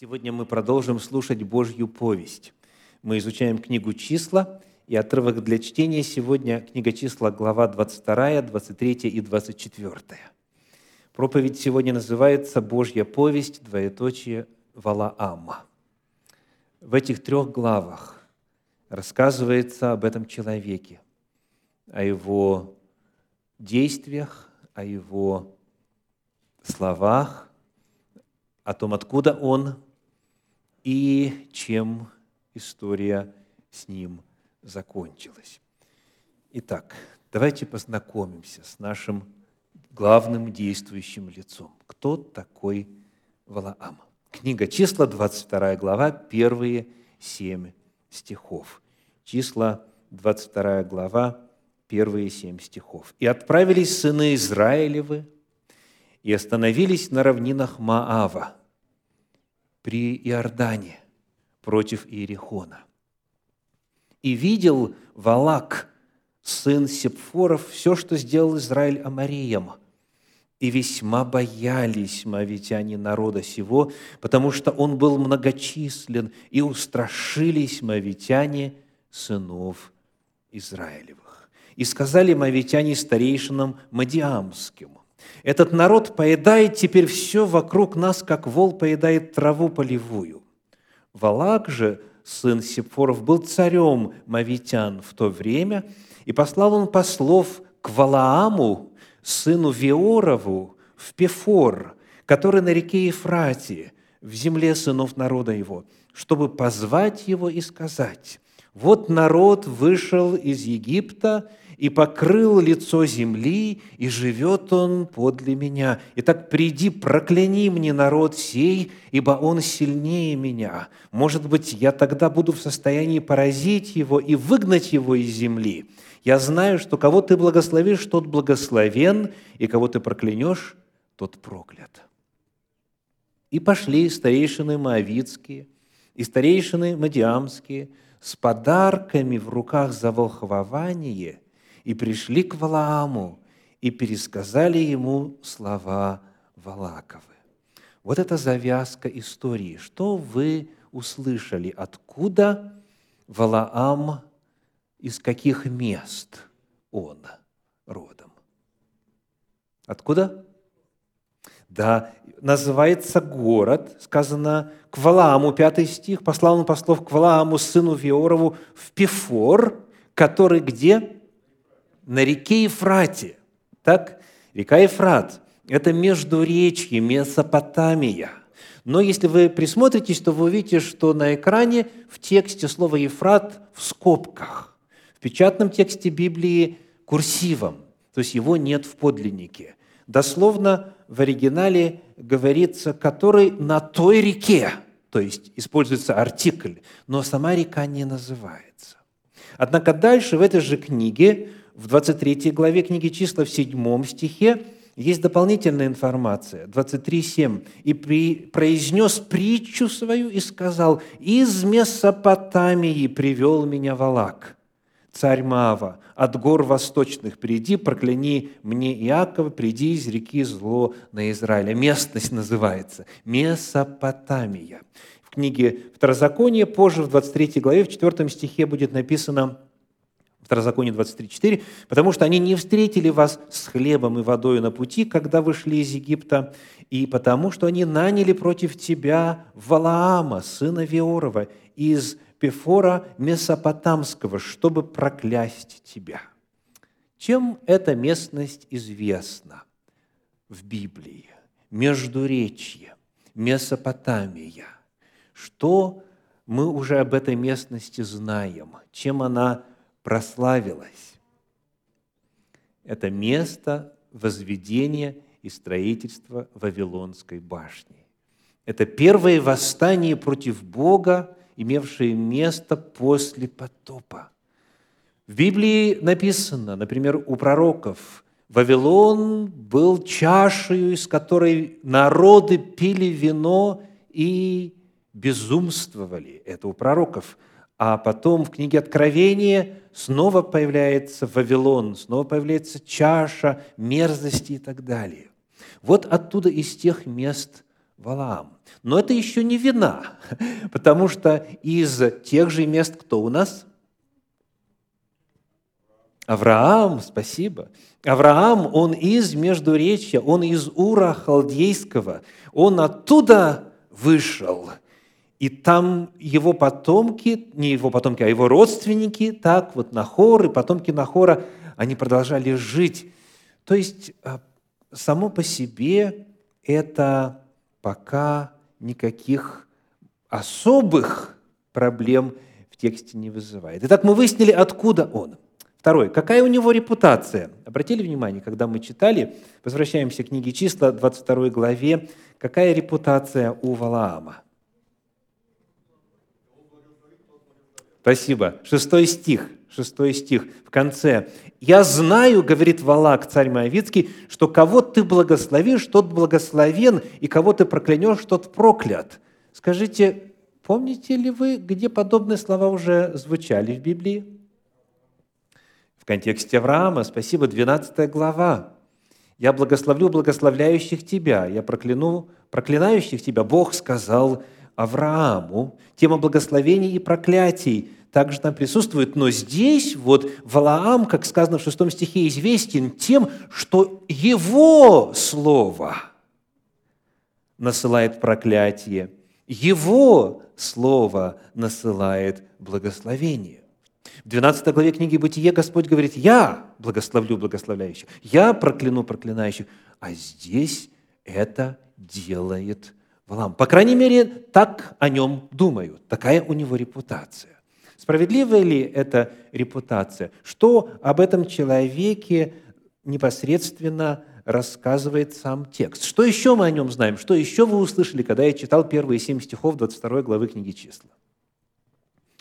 Сегодня мы продолжим слушать Божью повесть. Мы изучаем книгу «Числа», и отрывок для чтения сегодня книга «Числа», глава 22, 23 и 24. Проповедь сегодня называется «Божья повесть, двоеточие Валаама». В этих трех главах рассказывается об этом человеке, о его действиях, о его словах, о том, откуда он и чем история с ним закончилась. Итак, давайте познакомимся с нашим главным действующим лицом. Кто такой Валаам? Книга числа, 22 глава, первые семь стихов. Числа, 22 глава, первые семь стихов. «И отправились сыны Израилевы и остановились на равнинах Маава, при Иордане против Иерихона. И видел Валак, сын Сепфоров, все, что сделал Израиль Амарием, и весьма боялись мавитяне народа сего, потому что он был многочислен, и устрашились мавитяне сынов Израилевых. И сказали мавитяне старейшинам Мадиамским, этот народ поедает теперь все вокруг нас, как вол поедает траву полевую. Валак же, сын Сепфоров, был царем мавитян в то время, и послал он послов к Валааму, сыну Веорову, в Пефор, который на реке Ефрате, в земле сынов народа его, чтобы позвать его и сказать, «Вот народ вышел из Египта, и покрыл лицо земли, и живет он подле меня. Итак, приди, прокляни мне народ сей, ибо он сильнее меня. Может быть, я тогда буду в состоянии поразить его и выгнать его из земли. Я знаю, что кого ты благословишь, тот благословен, и кого ты проклянешь, тот проклят». И пошли старейшины Моавицкие и старейшины Мадиамские с подарками в руках за волхвование – и пришли к Валааму и пересказали ему слова Валаковы. Вот это завязка истории. Что вы услышали? Откуда Валаам, из каких мест он родом? Откуда? Да, называется город, сказано к Валааму, пятый стих, послал он послов к Валааму, сыну Виорову, в Пифор, который где? На реке Ефрате. Так, река Ефрат – это междуречье, Месопотамия. Но если вы присмотритесь, то вы увидите, что на экране в тексте слово «Ефрат» в скобках. В печатном тексте Библии курсивом, то есть его нет в подлиннике. Дословно в оригинале говорится «который на той реке», то есть используется артикль, но сама река не называется. Однако дальше в этой же книге в 23 главе книги числа в 7 стихе есть дополнительная информация, 23.7. «И при, произнес притчу свою и сказал, «Из Месопотамии привел меня Валак, царь Мава, от гор восточных, приди, прокляни мне Иакова, приди из реки зло на Израиля». Местность называется Месопотамия. В книге Второзакония, позже в 23 главе, в 4 стихе будет написано – Второзаконие 23.4, потому что они не встретили вас с хлебом и водой на пути, когда вышли из Египта, и потому что они наняли против тебя Валаама, сына Веорова, из Пефора Месопотамского, чтобы проклясть тебя. Чем эта местность известна в Библии? Междуречье, Месопотамия. Что мы уже об этой местности знаем? Чем она прославилась. Это место возведения и строительства Вавилонской башни. Это первое восстание против Бога, имевшее место после потопа. В Библии написано, например, у пророков, Вавилон был чашей, из которой народы пили вино и безумствовали. Это у пророков – а потом в книге Откровения снова появляется Вавилон, снова появляется чаша, мерзости и так далее. Вот оттуда из тех мест Валаам. Но это еще не вина, потому что из тех же мест кто у нас? Авраам, спасибо. Авраам, он из Междуречья, он из Ура Халдейского, он оттуда вышел. И там его потомки, не его потомки, а его родственники, так вот Нахор и потомки Нахора, они продолжали жить. То есть а, само по себе это пока никаких особых проблем в тексте не вызывает. Итак, мы выяснили, откуда он. Второе. Какая у него репутация? Обратили внимание, когда мы читали, возвращаемся к книге числа, 22 главе, какая репутация у Валаама? Спасибо. Шестой стих. Шестой стих. В конце. «Я знаю, — говорит Валак, царь Моавицкий, — что кого ты благословишь, тот благословен, и кого ты проклянешь, тот проклят». Скажите, помните ли вы, где подобные слова уже звучали в Библии? В контексте Авраама, спасибо, 12 глава. «Я благословлю благословляющих тебя, я прокляну проклинающих тебя». Бог сказал Аврааму. Тема благословений и проклятий также там присутствует. Но здесь вот Валаам, как сказано в шестом стихе, известен тем, что его слово насылает проклятие, его слово насылает благословение. В 12 главе книги «Бытие» Господь говорит, «Я благословлю благословляющих, я прокляну проклинающих». А здесь это делает Валам. По крайней мере, так о нем думают. Такая у него репутация. Справедливая ли эта репутация? Что об этом человеке непосредственно рассказывает сам текст? Что еще мы о нем знаем? Что еще вы услышали, когда я читал первые семь стихов 22 главы книги «Числа»?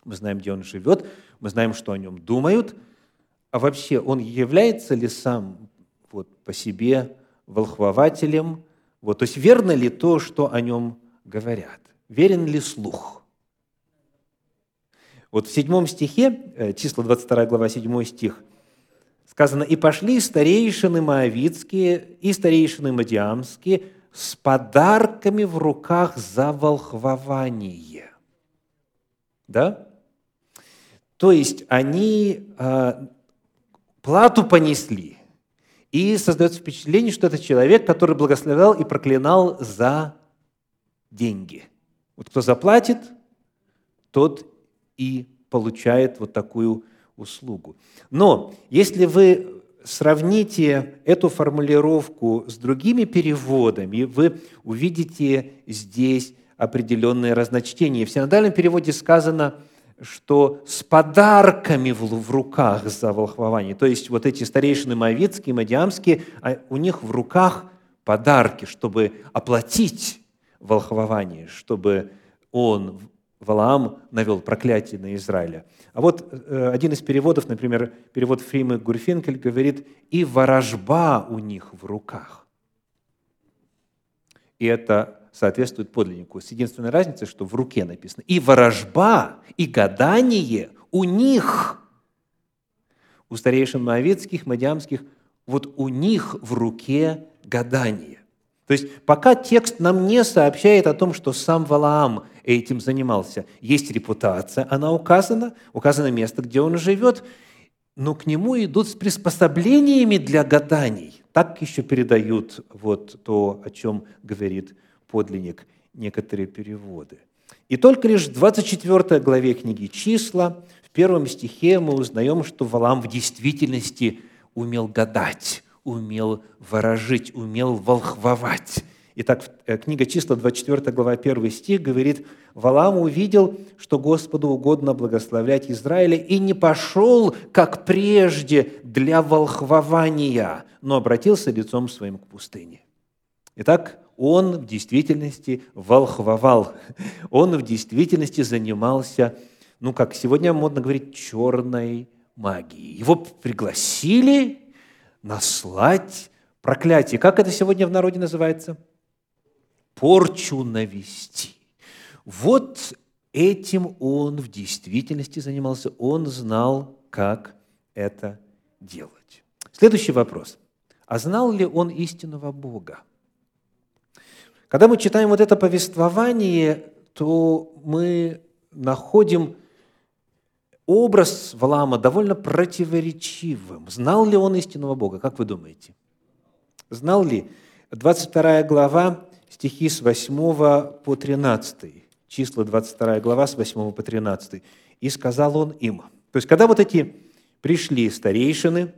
Мы знаем, где он живет, мы знаем, что о нем думают. А вообще, он является ли сам вот, по себе волхвователем? Вот, то есть, верно ли то, что о нем говорят? Верен ли слух? Вот в седьмом стихе, э, число 22 глава, 7 стих, сказано, «И пошли старейшины Моавицкие и старейшины Мадиамские с подарками в руках за волхвование». Да? То есть они э, плату понесли, и создается впечатление, что это человек, который благословлял и проклинал за деньги. Вот кто заплатит, тот и получает вот такую услугу. Но если вы сравните эту формулировку с другими переводами, вы увидите здесь определенные разночтения. В синодальном переводе сказано – что с подарками в, руках за волхвование, то есть вот эти старейшины Моавицкие, Мадиамские, а у них в руках подарки, чтобы оплатить волхвование, чтобы он, Валаам, навел проклятие на Израиля. А вот э, один из переводов, например, перевод Фримы Гурфинкель говорит, «и ворожба у них в руках». И это соответствует подлиннику. С единственной разницей, что в руке написано. И ворожба, и гадание у них, у старейшин моавицких, мадиамских, вот у них в руке гадание. То есть пока текст нам не сообщает о том, что сам Валаам этим занимался. Есть репутация, она указана, указано место, где он живет, но к нему идут с приспособлениями для гаданий. Так еще передают вот то, о чем говорит подлинник некоторые переводы. И только лишь в 24 главе книги «Числа» в первом стихе мы узнаем, что Валам в действительности умел гадать, умел ворожить, умел волхвовать. Итак, э, книга «Числа», 24 глава, 1 стих говорит, «Валам увидел, что Господу угодно благословлять Израиля, и не пошел, как прежде, для волхвования, но обратился лицом своим к пустыне». Итак, он в действительности волхвовал, он в действительности занимался, ну, как сегодня модно говорить, черной магией. Его пригласили наслать проклятие. Как это сегодня в народе называется? Порчу навести. Вот этим он в действительности занимался. Он знал, как это делать. Следующий вопрос. А знал ли он истинного Бога? Когда мы читаем вот это повествование, то мы находим образ Валаама довольно противоречивым. Знал ли он истинного Бога? Как вы думаете? Знал ли? 22 глава, стихи с 8 по 13. Числа 22 глава с 8 по 13. «И сказал он им». То есть, когда вот эти пришли старейшины,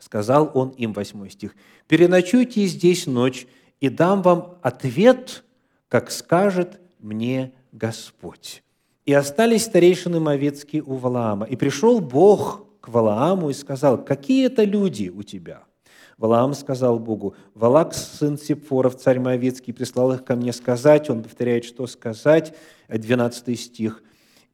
сказал он им, 8 стих, «Переночуйте здесь ночь, и дам вам ответ, как скажет мне Господь». И остались старейшины Мовецкие у Валаама. И пришел Бог к Валааму и сказал, «Какие это люди у тебя?» Валаам сказал Богу, «Валак, сын Сепфоров, царь Моавецкий, прислал их ко мне сказать». Он повторяет, что сказать, 12 стих.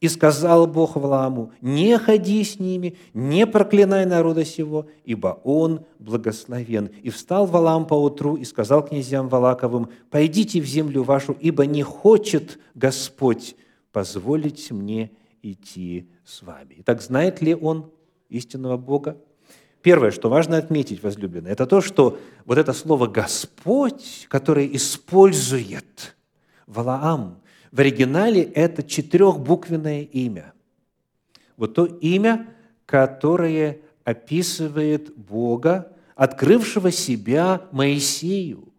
«И сказал Бог Валааму, не ходи с ними, не проклинай народа сего, ибо он благословен». И встал Валаам поутру и сказал князьям Валаковым, «Пойдите в землю вашу, ибо не хочет Господь позволить мне идти с вами». Итак, знает ли он истинного Бога? Первое, что важно отметить, возлюбленные, это то, что вот это слово «Господь», которое использует Валаам, в оригинале это четырехбуквенное имя. Вот то имя, которое описывает Бога, открывшего себя Моисею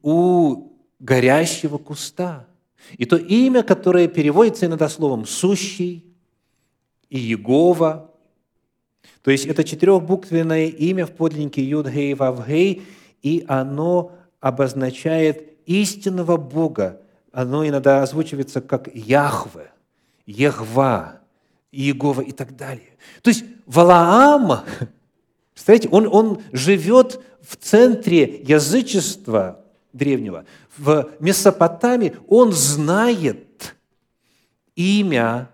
у горящего куста. И то имя, которое переводится иногда словом «сущий» и «Егова», то есть это четырехбуквенное имя в подлиннике Юд Гей Вав Гей, и оно обозначает истинного Бога. Оно иногда озвучивается как Яхве, Ехва, Иегова и так далее. То есть Валаам, представляете, он, он живет в центре язычества древнего. В Месопотамии он знает имя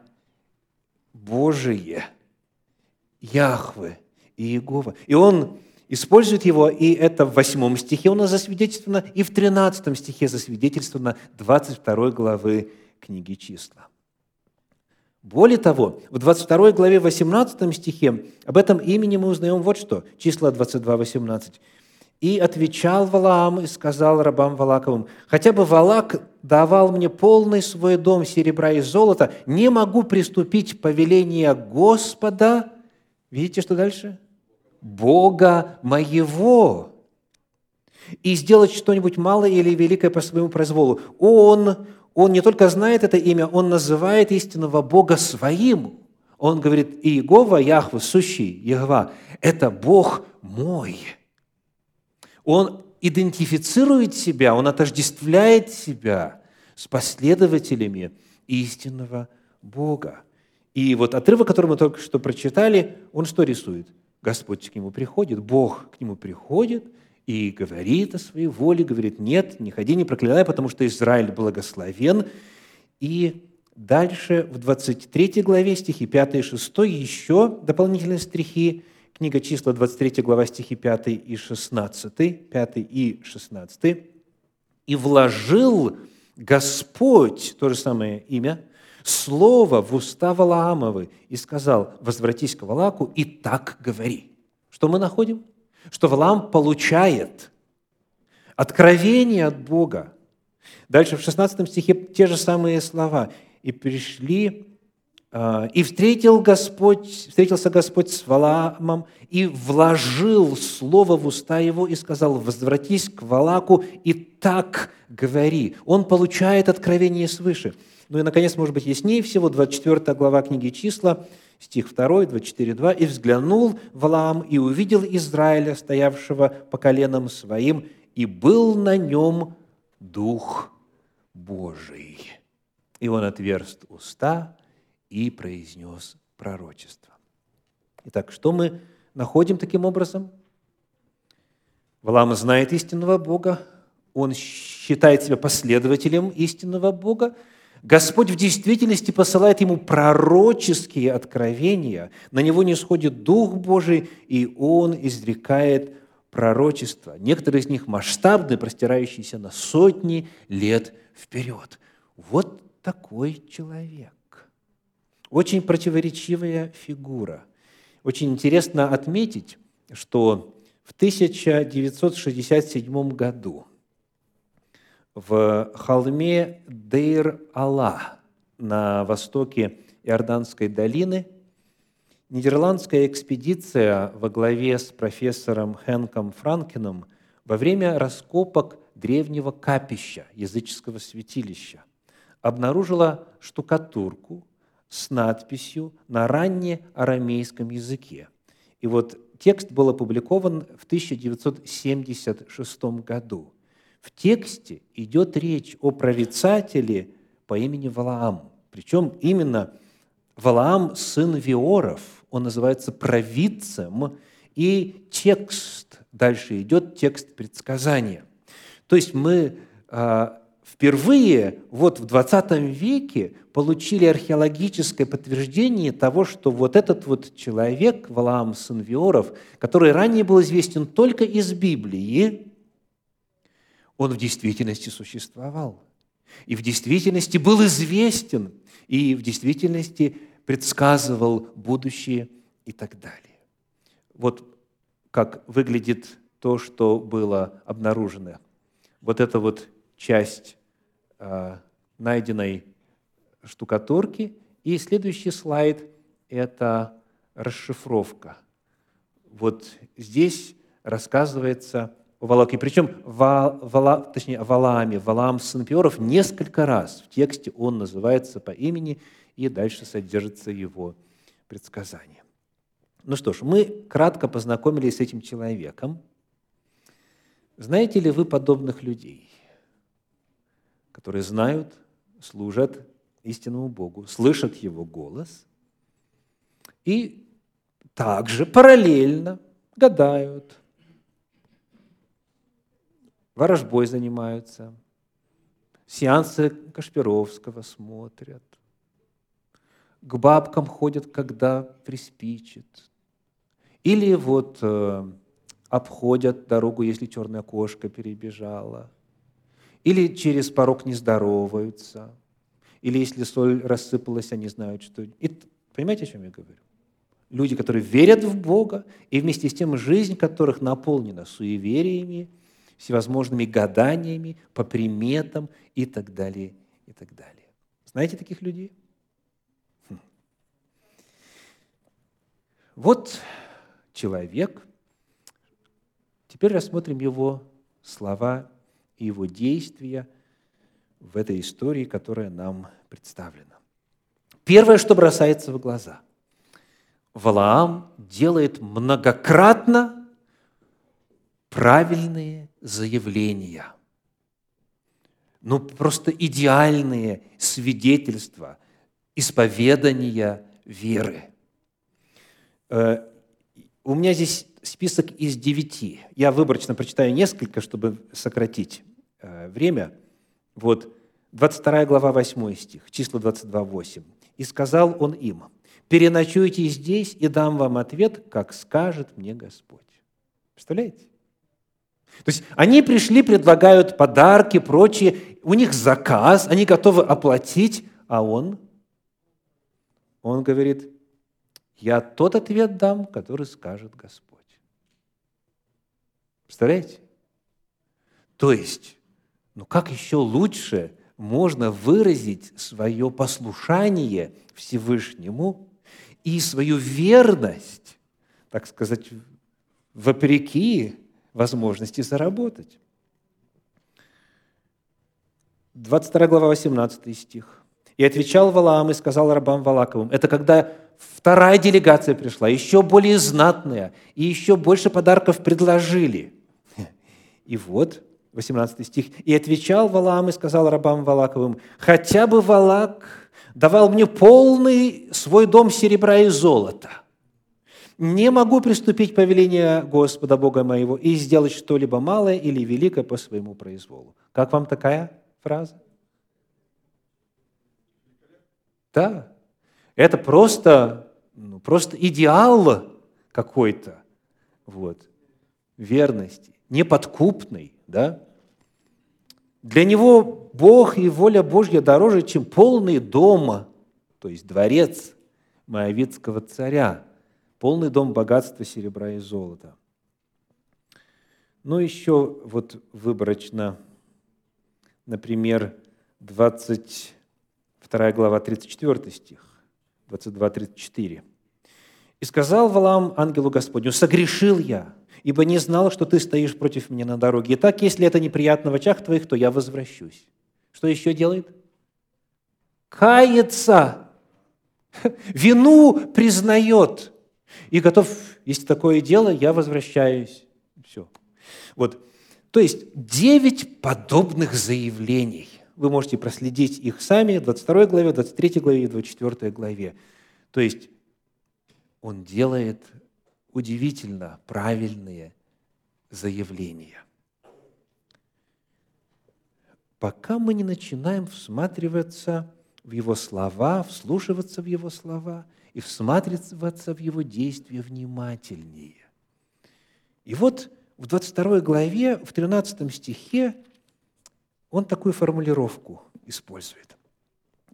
Божие – Яхве и Иегова. И он использует его, и это в восьмом стихе у нас засвидетельствовано, и в тринадцатом стихе засвидетельствовано 22 главы книги «Числа». Более того, в 22 главе 18 стихе об этом имени мы узнаем вот что, числа 22, 18. «И отвечал Валаам и сказал рабам Валаковым, хотя бы Валак давал мне полный свой дом серебра и золота, не могу приступить повеление Господа, Видите, что дальше? Бога моего. И сделать что-нибудь малое или великое по своему произволу. Он, он не только знает это имя, он называет истинного Бога своим. Он говорит, Иегова, Яхва, сущий, Егова, это Бог мой. Он идентифицирует себя, он отождествляет себя с последователями истинного Бога. И вот отрывок, который мы только что прочитали, он что рисует? Господь к нему приходит, Бог к нему приходит и говорит о своей воле, говорит, нет, не ходи, не проклинай, потому что Израиль благословен. И дальше в 23 главе стихи 5 и 6 еще дополнительные стихи, книга числа 23 глава стихи 5 и 16, 5 и 16. «И вложил Господь, то же самое имя, слово в уста Валаамовы и сказал, возвратись к Валаку и так говори. Что мы находим? Что Валаам получает откровение от Бога. Дальше в 16 стихе те же самые слова. «И пришли и встретил Господь, встретился Господь с Валаамом и вложил слово в уста его и сказал, возвратись к Валаку и так говори. Он получает откровение свыше. Ну и, наконец, может быть, яснее всего, 24 глава книги «Числа», стих 2, 24, 2. «И взглянул Валаам, и увидел Израиля, стоявшего по коленам своим, и был на нем Дух Божий. И он отверст уста и произнес пророчество». Итак, что мы находим таким образом? Валаам знает истинного Бога, он считает себя последователем истинного Бога, Господь в действительности посылает ему пророческие откровения, на него не сходит Дух Божий, и он изрекает пророчества. Некоторые из них масштабные, простирающиеся на сотни лет вперед. Вот такой человек. Очень противоречивая фигура. Очень интересно отметить, что в 1967 году в холме Дейр-Алла на востоке Иорданской долины нидерландская экспедиция во главе с профессором Хэнком Франкеном во время раскопок древнего капища, языческого святилища, обнаружила штукатурку с надписью на раннеарамейском языке. И вот текст был опубликован в 1976 году. В тексте идет речь о прорицателе по имени Валаам. Причем именно Валаам, сын Виоров, он называется провидцем, и текст, дальше идет текст предсказания. То есть мы а, впервые вот в 20 веке получили археологическое подтверждение того, что вот этот вот человек, Валаам сын Виоров, который ранее был известен только из Библии, он в действительности существовал. И в действительности был известен, и в действительности предсказывал будущее и так далее. Вот как выглядит то, что было обнаружено. Вот эта вот часть найденной штукатурки. И следующий слайд – это расшифровка. Вот здесь рассказывается о Валаке. Причем, Вала, точнее, о Валааме, Валаам сын Пиоров, несколько раз в тексте он называется по имени, и дальше содержится его предсказание. Ну что ж, мы кратко познакомились с этим человеком. Знаете ли вы подобных людей, которые знают, служат истинному Богу, слышат Его голос и также параллельно гадают, ворожбой занимаются, сеансы Кашпировского смотрят, к бабкам ходят, когда приспичит, или вот э, обходят дорогу, если черная кошка перебежала, или через порог не здороваются, или если соль рассыпалась, они знают, что... И, понимаете, о чем я говорю? Люди, которые верят в Бога, и вместе с тем жизнь которых наполнена суевериями, всевозможными гаданиями, по приметам и так далее, и так далее. Знаете таких людей? Хм. Вот человек. Теперь рассмотрим его слова и его действия в этой истории, которая нам представлена. Первое, что бросается в глаза. Валаам делает многократно правильные заявления. Ну, просто идеальные свидетельства, исповедания веры. Э, у меня здесь список из девяти. Я выборочно прочитаю несколько, чтобы сократить время. Вот 22 глава, 8 стих, число 22, 8. «И сказал он им, переночуйте здесь, и дам вам ответ, как скажет мне Господь». Представляете? То есть они пришли, предлагают подарки, прочие, у них заказ, они готовы оплатить, а он, он говорит, я тот ответ дам, который скажет Господь. Представляете? То есть, ну как еще лучше можно выразить свое послушание Всевышнему и свою верность, так сказать, вопреки возможности заработать. 22 глава, 18 стих. «И отвечал Валаам и сказал рабам Валаковым». Это когда вторая делегация пришла, еще более знатная, и еще больше подарков предложили. И вот, 18 стих. «И отвечал Валаам и сказал рабам Валаковым, хотя бы Валак давал мне полный свой дом серебра и золота, не могу приступить повеление Господа Бога моего и сделать что-либо малое или великое по своему произволу. Как вам такая фраза? Да. Это просто, ну, просто идеал какой-то вот, верности, неподкупный. Да? Для него Бог и воля Божья дороже, чем полный дома, то есть дворец Моавицкого царя – полный дом богатства серебра и золота. Ну, еще вот выборочно например, 22 глава, 34 стих, 22-34. «И сказал Валам ангелу Господню, «Согрешил я, ибо не знал, что ты стоишь против меня на дороге. Итак, если это неприятно в очах твоих, то я возвращусь». Что еще делает? Кается, вину признает и готов, если такое дело, я возвращаюсь. Все. Вот. То есть девять подобных заявлений. Вы можете проследить их сами в 22 главе, 23 главе и 24 главе. То есть он делает удивительно правильные заявления. Пока мы не начинаем всматриваться в его слова, вслушиваться в его слова и всматриваться в его действия внимательнее. И вот в 22 главе, в 13 стихе, он такую формулировку использует.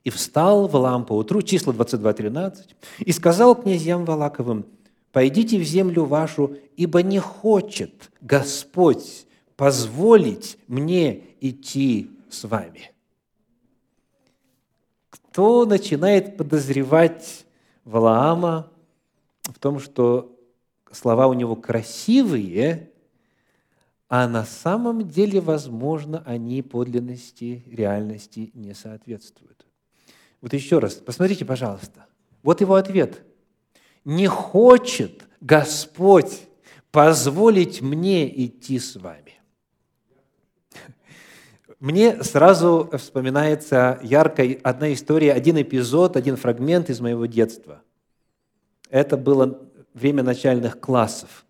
«И встал Валаам поутру», число 22.13, «и сказал князьям Валаковым, «Пойдите в землю вашу, ибо не хочет Господь позволить мне идти с вами». Кто начинает подозревать Валаама в том, что слова у него красивые, а на самом деле, возможно, они подлинности, реальности не соответствуют. Вот еще раз, посмотрите, пожалуйста. Вот его ответ – не хочет Господь позволить мне идти с вами. Мне сразу вспоминается яркая одна история, один эпизод, один фрагмент из моего детства. Это было время начальных классов.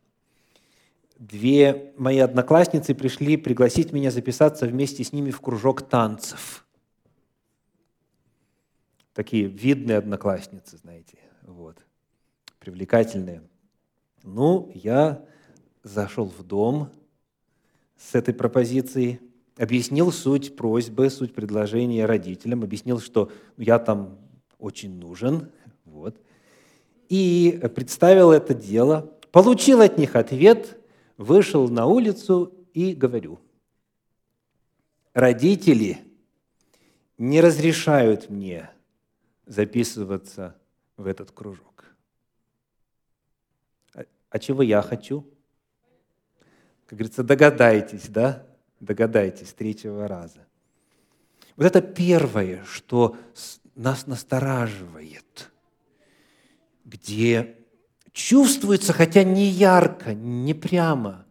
Две мои одноклассницы пришли пригласить меня записаться вместе с ними в кружок танцев. Такие видные одноклассницы, знаете. Вот привлекательные. Ну, я зашел в дом с этой пропозицией, объяснил суть просьбы, суть предложения родителям, объяснил, что я там очень нужен, вот, и представил это дело, получил от них ответ, вышел на улицу и говорю, родители не разрешают мне записываться в этот кружок. А чего я хочу? Как говорится, догадайтесь, да? Догадайтесь третьего раза. Вот это первое, что нас настораживает, где чувствуется, хотя не ярко, не прямо,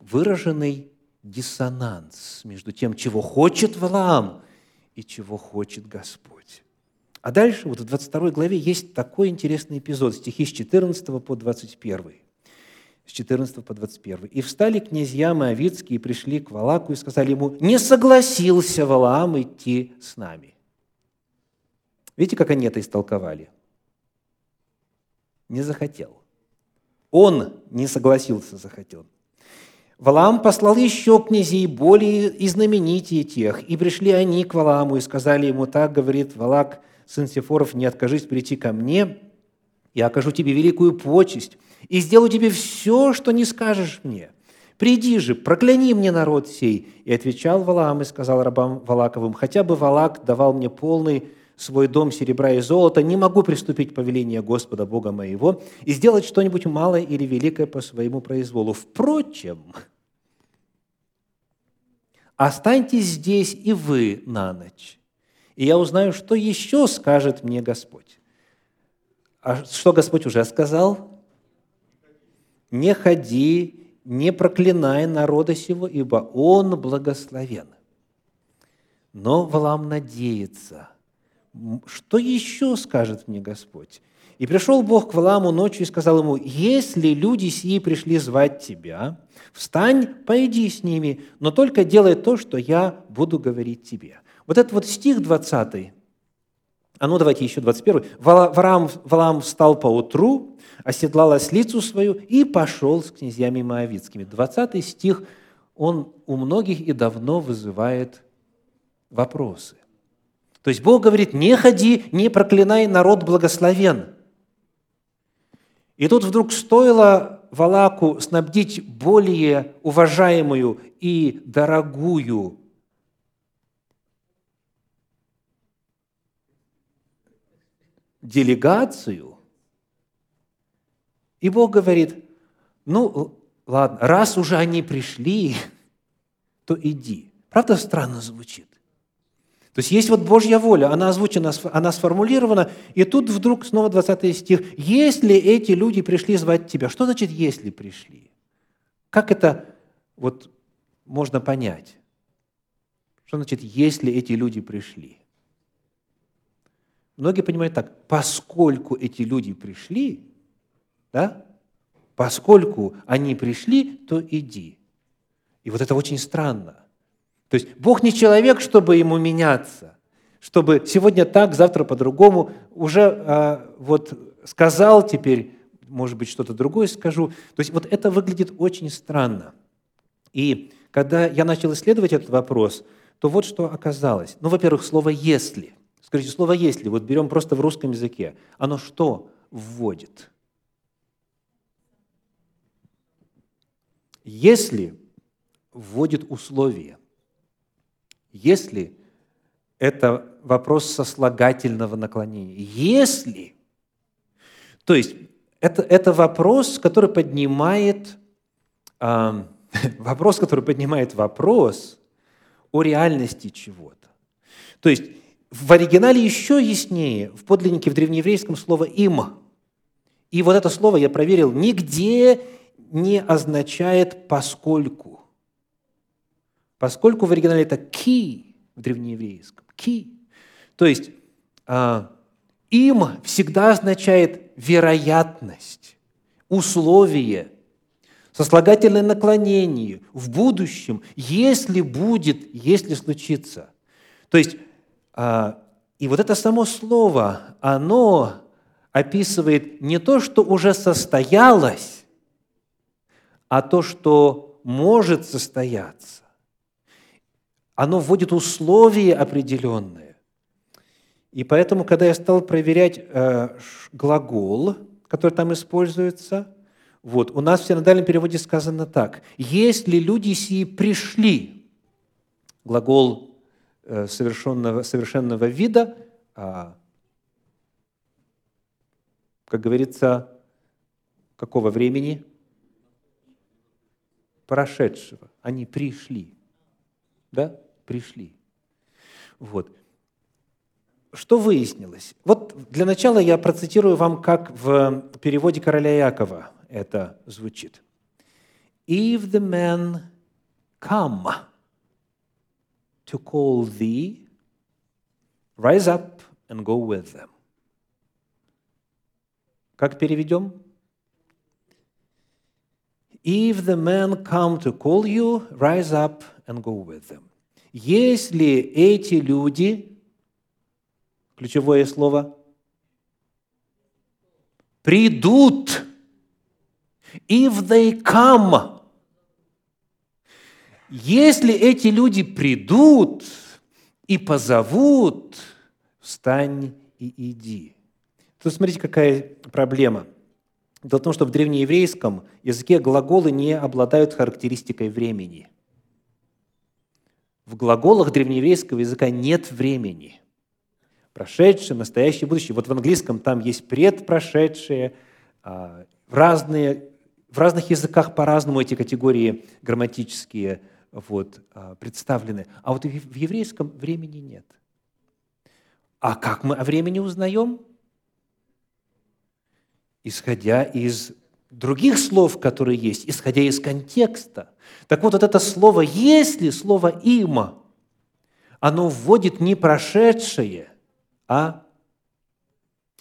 выраженный диссонанс между тем, чего хочет Валаам и чего хочет Господь. А дальше, вот в 22 главе, есть такой интересный эпизод, стихи с 14 по 21. С 14 по 21. «И встали князья Моавицкие и пришли к Валаку и сказали ему, не согласился Валаам идти с нами». Видите, как они это истолковали? Не захотел. Он не согласился, захотел. Валаам послал еще князей, более и знаменитее тех, и пришли они к Валааму и сказали ему, так говорит Валак, сын Сефоров, не откажись прийти ко мне, я окажу тебе великую почесть и сделаю тебе все, что не скажешь мне. Приди же, прокляни мне народ сей. И отвечал Валаам и сказал рабам Валаковым, хотя бы Валак давал мне полный свой дом серебра и золота, не могу приступить повеление Господа Бога моего и сделать что-нибудь малое или великое по своему произволу. Впрочем, останьтесь здесь и вы на ночь, и я узнаю, что еще скажет мне Господь. А что Господь уже сказал? Не ходи, не проклинай народа сего, ибо он благословен. Но Валам надеется, что еще скажет мне Господь? И пришел Бог к Валаму ночью и сказал ему, если люди сии пришли звать тебя, встань, пойди с ними, но только делай то, что я буду говорить тебе. Вот этот вот стих 20, а ну давайте еще 21. Валам, Валам встал поутру, оседлал ослицу свою и пошел с князьями Моавицкими. 20 стих, он у многих и давно вызывает вопросы. То есть Бог говорит, не ходи, не проклинай, народ благословен. И тут вдруг стоило Валаку снабдить более уважаемую и дорогую делегацию, и Бог говорит, ну, ладно, раз уже они пришли, то иди. Правда, странно звучит? То есть есть вот Божья воля, она озвучена, она сформулирована, и тут вдруг снова 20 стих. «Если эти люди пришли звать тебя». Что значит «если пришли»? Как это вот можно понять? Что значит «если эти люди пришли»? Многие понимают так, поскольку эти люди пришли, да, поскольку они пришли, то иди. И вот это очень странно. То есть Бог не человек, чтобы ему меняться, чтобы сегодня так, завтра по-другому. Уже а, вот сказал, теперь, может быть, что-то другое скажу. То есть вот это выглядит очень странно. И когда я начал исследовать этот вопрос, то вот что оказалось. Ну, во-первых, слово «если». Скажите, слово «если», вот берем просто в русском языке, оно что вводит? Если вводит условие. Если это вопрос сослагательного наклонения. Если, то есть это, это вопрос, который поднимает, э, вопрос, который поднимает вопрос о реальности чего-то. То есть в оригинале еще яснее, в подлиннике в древнееврейском слово «им». И вот это слово я проверил, нигде не означает «поскольку». Поскольку в оригинале это «ки» в древнееврейском. «Ки». То есть а, «им» всегда означает вероятность, условие, сослагательное наклонение в будущем, если будет, если случится. То есть, и вот это само слово, оно описывает не то, что уже состоялось, а то, что может состояться оно вводит условия определенные. И поэтому, когда я стал проверять э, глагол, который там используется, вот, у нас в синодальном переводе сказано так. «Если люди сии пришли», глагол совершенного, совершенного вида, а, как говорится, какого времени? Прошедшего. Они пришли. Да? пришли. Вот. Что выяснилось? Вот для начала я процитирую вам, как в переводе короля Якова это звучит. If the men come to call thee, rise up and go with them. Как переведем? If the men come to call you, rise up and go with them. Если эти люди, ключевое слово, придут, if they come, если эти люди придут и позовут, встань и иди. Тут смотрите, какая проблема. Дело в том, что в древнееврейском языке глаголы не обладают характеристикой времени – в глаголах древнееврейского языка нет времени. Прошедшее, настоящее, будущее. Вот в английском там есть предпрошедшее, а, разные, в разных языках по-разному эти категории грамматические вот, а, представлены. А вот в еврейском времени нет. А как мы о времени узнаем? Исходя из других слов, которые есть, исходя из контекста. Так вот, вот это слово «если», слово «има», оно вводит не прошедшее, а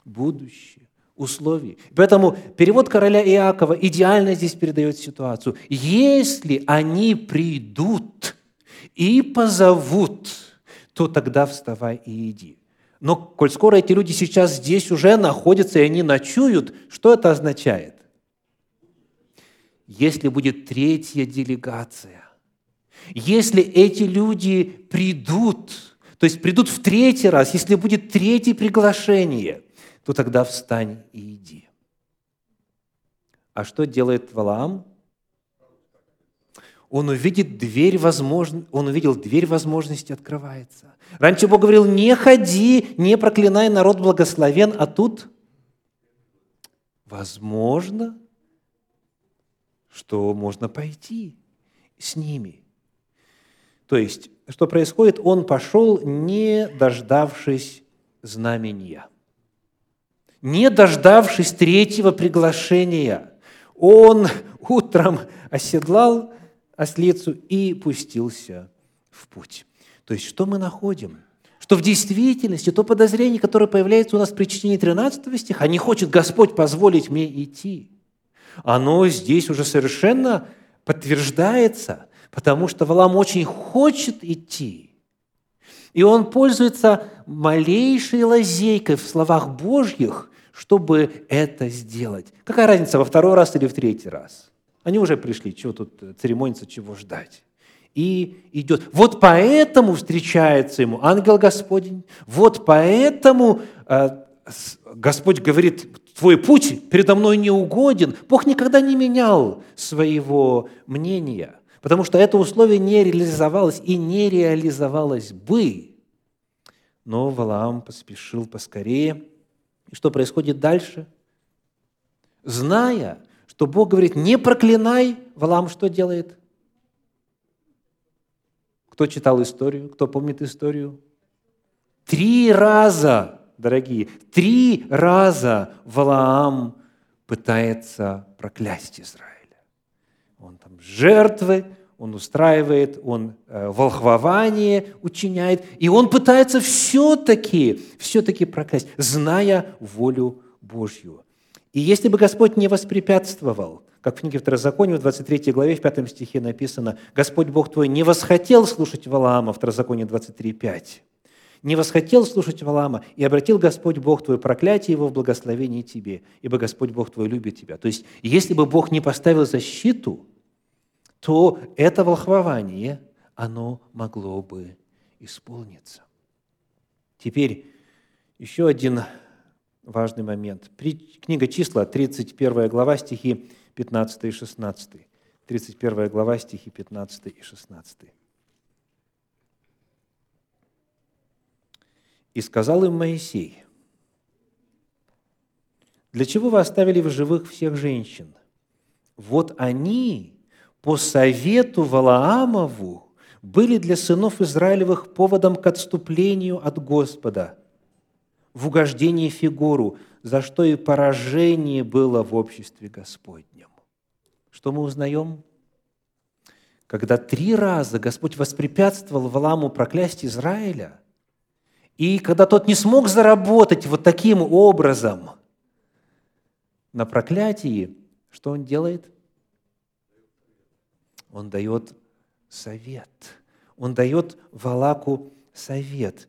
будущее, условие. Поэтому перевод короля Иакова идеально здесь передает ситуацию. Если они придут и позовут, то тогда вставай и иди. Но коль скоро эти люди сейчас здесь уже находятся и они ночуют, что это означает? если будет третья делегация, если эти люди придут, то есть придут в третий раз, если будет третье приглашение, то тогда встань и иди. А что делает Валаам? Он увидит дверь возможно, он увидел дверь возможности открывается. Раньше Бог говорил, не ходи, не проклинай, народ благословен, а тут, возможно, что можно пойти с ними. То есть, что происходит? Он пошел, не дождавшись знамения, не дождавшись третьего приглашения. Он утром оседлал ослицу и пустился в путь. То есть, что мы находим? Что в действительности то подозрение, которое появляется у нас при чтении 13 стиха, не хочет Господь позволить мне идти, оно здесь уже совершенно подтверждается, потому что Валам очень хочет идти. И он пользуется малейшей лазейкой в словах Божьих, чтобы это сделать. Какая разница, во второй раз или в третий раз? Они уже пришли, чего тут церемониться, чего ждать. И идет. Вот поэтому встречается ему ангел Господень, вот поэтому э, Господь говорит, твой путь передо мной не угоден. Бог никогда не менял своего мнения, потому что это условие не реализовалось и не реализовалось бы. Но Валаам поспешил поскорее. И что происходит дальше? Зная, что Бог говорит, не проклинай, Валам что делает? Кто читал историю? Кто помнит историю? Три раза, дорогие, три раза Валаам пытается проклясть Израиля. Он там жертвы, он устраивает, он э, волхвование учиняет, и он пытается все-таки, все-таки проклясть, зная волю Божью. И если бы Господь не воспрепятствовал, как в книге Второзакония, в 23 главе, в 5 стихе написано, «Господь Бог твой не восхотел слушать Валаама» в Второзаконии 23.5. «Не восхотел слушать Валаама, и обратил Господь Бог твой проклятие его в благословении тебе, ибо Господь Бог твой любит тебя». То есть, если бы Бог не поставил защиту, то это волхвование, оно могло бы исполниться. Теперь еще один важный момент. Книга числа, 31 глава, стихи 15 и 16. 31 глава, стихи 15 и 16. «И сказал им Моисей, «Для чего вы оставили в живых всех женщин? Вот они по совету Валаамову были для сынов Израилевых поводом к отступлению от Господа в угождении фигуру, за что и поражение было в обществе Господнем. Что мы узнаем? Когда три раза Господь воспрепятствовал Валаму проклясть Израиля, и когда тот не смог заработать вот таким образом на проклятии, что он делает? Он дает совет. Он дает Валаку совет.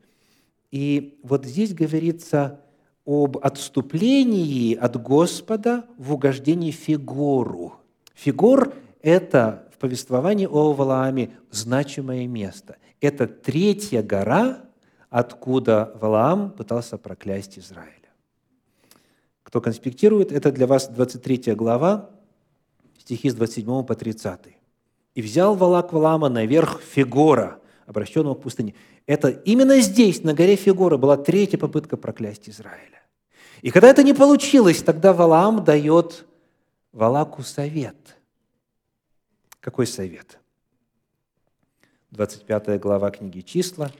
И вот здесь говорится об отступлении от Господа в угождении Фигору. Фигор – это в повествовании о Валааме значимое место. Это третья гора, откуда Валаам пытался проклясть Израиля. Кто конспектирует, это для вас 23 глава, стихи с 27 по 30. «И взял Валак Валаама на верх Фигора, обращенного в пустыне». Это именно здесь, на горе Фигора, была третья попытка проклясть Израиля. И когда это не получилось, тогда Валаам дает Валаку совет. Какой совет? 25 глава книги «Числа»,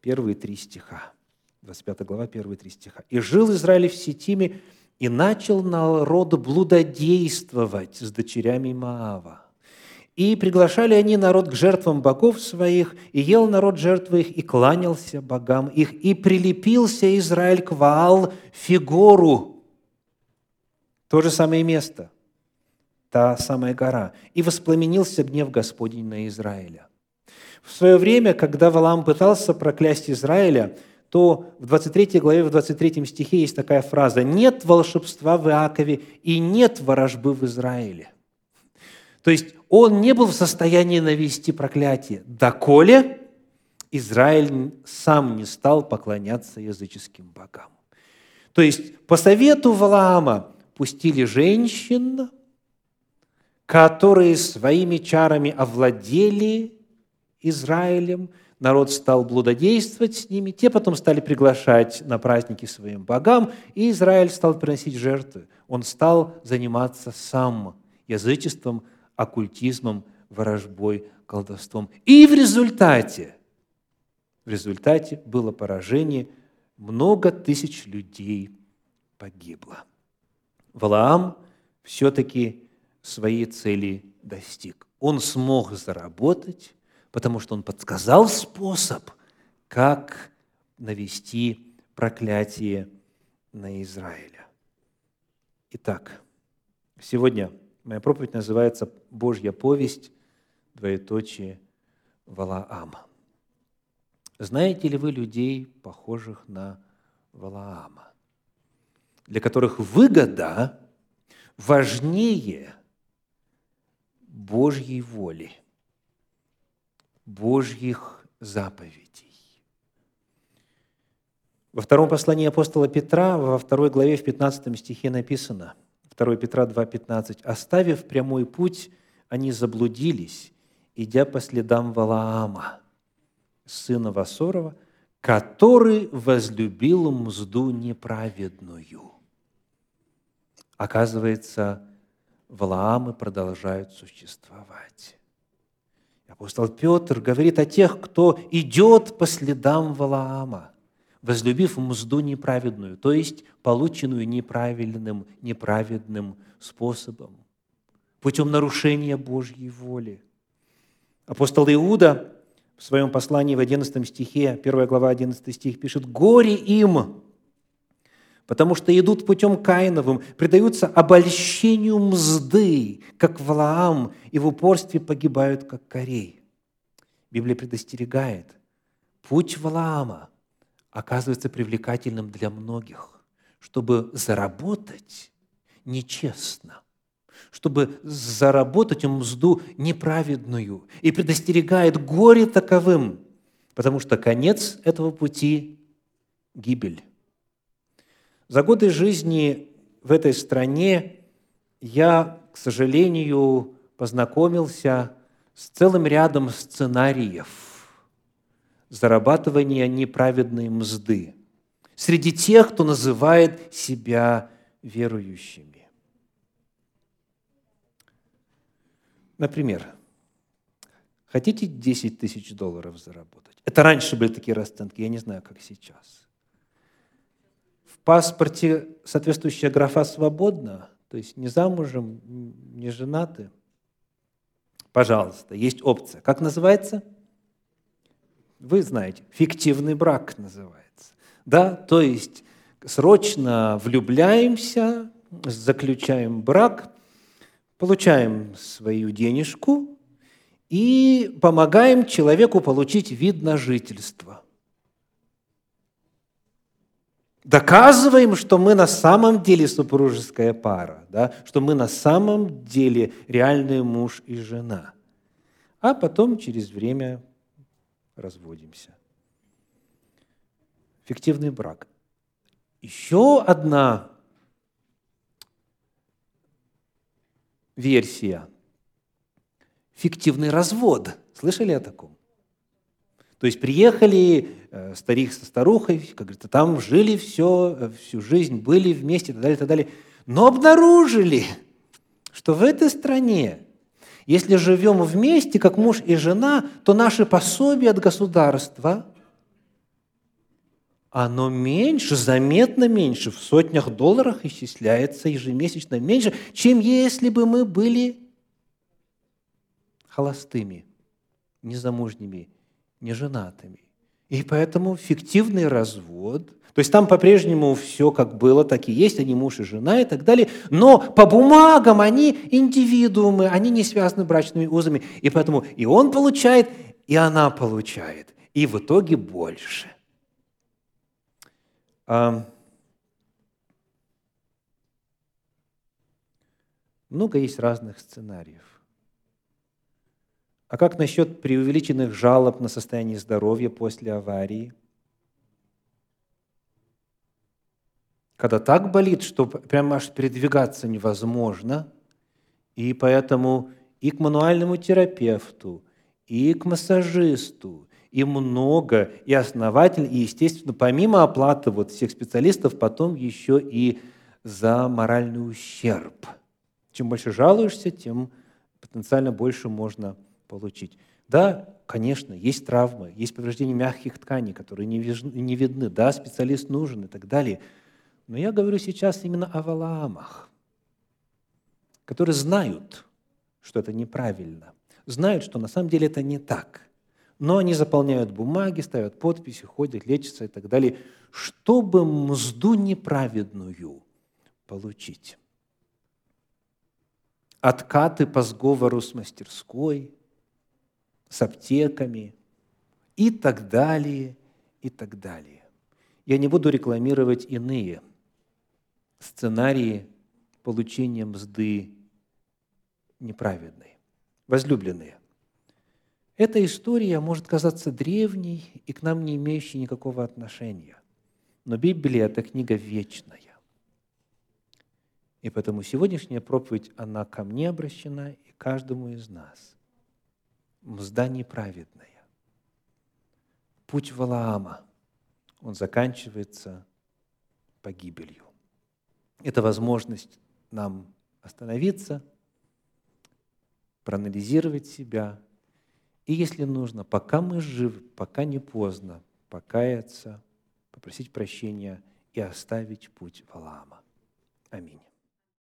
первые три стиха. 25 глава, первые три стиха. «И жил Израиль в Сетиме, и начал народ блудодействовать с дочерями Маава. И приглашали они народ к жертвам богов своих, и ел народ жертвы их, и кланялся богам их, и прилепился Израиль к Ваал Фигору. То же самое место, та самая гора. И воспламенился гнев Господень на Израиля. В свое время, когда Валам пытался проклясть Израиля, то в 23 главе, в 23 стихе есть такая фраза «Нет волшебства в Иакове и нет ворожбы в Израиле». То есть он не был в состоянии навести проклятие, доколе Израиль сам не стал поклоняться языческим богам. То есть по совету Валаама пустили женщин, которые своими чарами овладели Израилем, народ стал блудодействовать с ними, те потом стали приглашать на праздники своим богам, и Израиль стал приносить жертвы. Он стал заниматься сам язычеством, оккультизмом, ворожбой, колдовством. И в результате, в результате было поражение, много тысяч людей погибло. Валаам все-таки своей цели достиг. Он смог заработать, потому что он подсказал способ, как навести проклятие на Израиля. Итак, сегодня моя проповедь называется «Божья повесть, двоеточие Валаама». Знаете ли вы людей, похожих на Валаама, для которых выгода важнее Божьей воли, Божьих заповедей? Во втором послании апостола Петра, во второй главе, в 15 стихе написано, 2 Петра 2,15, «Оставив прямой путь, они заблудились, идя по следам Валаама, сына Васорова, который возлюбил мзду неправедную». Оказывается, Валаамы продолжают существовать. Апостол Петр говорит о тех, кто идет по следам Валаама, возлюбив мзду неправедную, то есть полученную неправильным, неправедным способом, путем нарушения Божьей воли. Апостол Иуда в своем послании в 11 стихе, 1 глава 11 стих пишет, «Горе им, потому что идут путем Каиновым, предаются обольщению мзды, как Валаам, и в упорстве погибают, как корей». Библия предостерегает, путь Валаама оказывается привлекательным для многих, чтобы заработать нечестно – чтобы заработать мзду неправедную и предостерегает горе таковым, потому что конец этого пути – гибель. За годы жизни в этой стране я, к сожалению, познакомился с целым рядом сценариев зарабатывания неправедной мзды среди тех, кто называет себя верующими. Например, хотите 10 тысяч долларов заработать? Это раньше были такие расценки, я не знаю, как сейчас. В паспорте соответствующая графа «свободно», то есть не замужем, не женаты. Пожалуйста, есть опция. Как называется? Вы знаете, фиктивный брак называется. Да, то есть срочно влюбляемся, заключаем брак, получаем свою денежку и помогаем человеку получить вид на жительство. Доказываем, что мы на самом деле супружеская пара, да? что мы на самом деле реальный муж и жена. А потом через время разводимся. Фиктивный брак. Еще одна версия. Фиктивный развод. Слышали о таком? То есть приехали э, старик со старухой, как говорится, там жили все, э, всю жизнь, были вместе и так далее, и так далее. Но обнаружили, что в этой стране, если живем вместе, как муж и жена, то наши пособия от государства – оно меньше, заметно меньше, в сотнях долларов исчисляется ежемесячно меньше, чем если бы мы были холостыми, незамужними, неженатыми. И поэтому фиктивный развод, то есть там по-прежнему все как было, так и есть, они муж и жена и так далее, но по бумагам они индивидуумы, они не связаны брачными узами, и поэтому и он получает, и она получает, и в итоге больше – много есть разных сценариев. А как насчет преувеличенных жалоб на состояние здоровья после аварии? Когда так болит, что прямо аж передвигаться невозможно, и поэтому и к мануальному терапевту, и к массажисту, и много, и основательно, и, естественно, помимо оплаты вот всех специалистов, потом еще и за моральный ущерб. Чем больше жалуешься, тем потенциально больше можно получить. Да, конечно, есть травмы, есть повреждения мягких тканей, которые не видны. Да, специалист нужен и так далее. Но я говорю сейчас именно о Валаамах, которые знают, что это неправильно, знают, что на самом деле это не так. Но они заполняют бумаги, ставят подписи, ходят, лечатся и так далее, чтобы мзду неправедную получить. Откаты по сговору с мастерской, с аптеками и так далее, и так далее. Я не буду рекламировать иные сценарии получения мзды неправедной. Возлюбленные, эта история может казаться древней и к нам не имеющей никакого отношения. Но Библия – это книга вечная. И поэтому сегодняшняя проповедь, она ко мне обращена и каждому из нас. Мзда неправедная. Путь Валаама, он заканчивается погибелью. Это возможность нам остановиться, проанализировать себя – и если нужно, пока мы живы, пока не поздно, покаяться, попросить прощения и оставить путь Валаама. Аминь.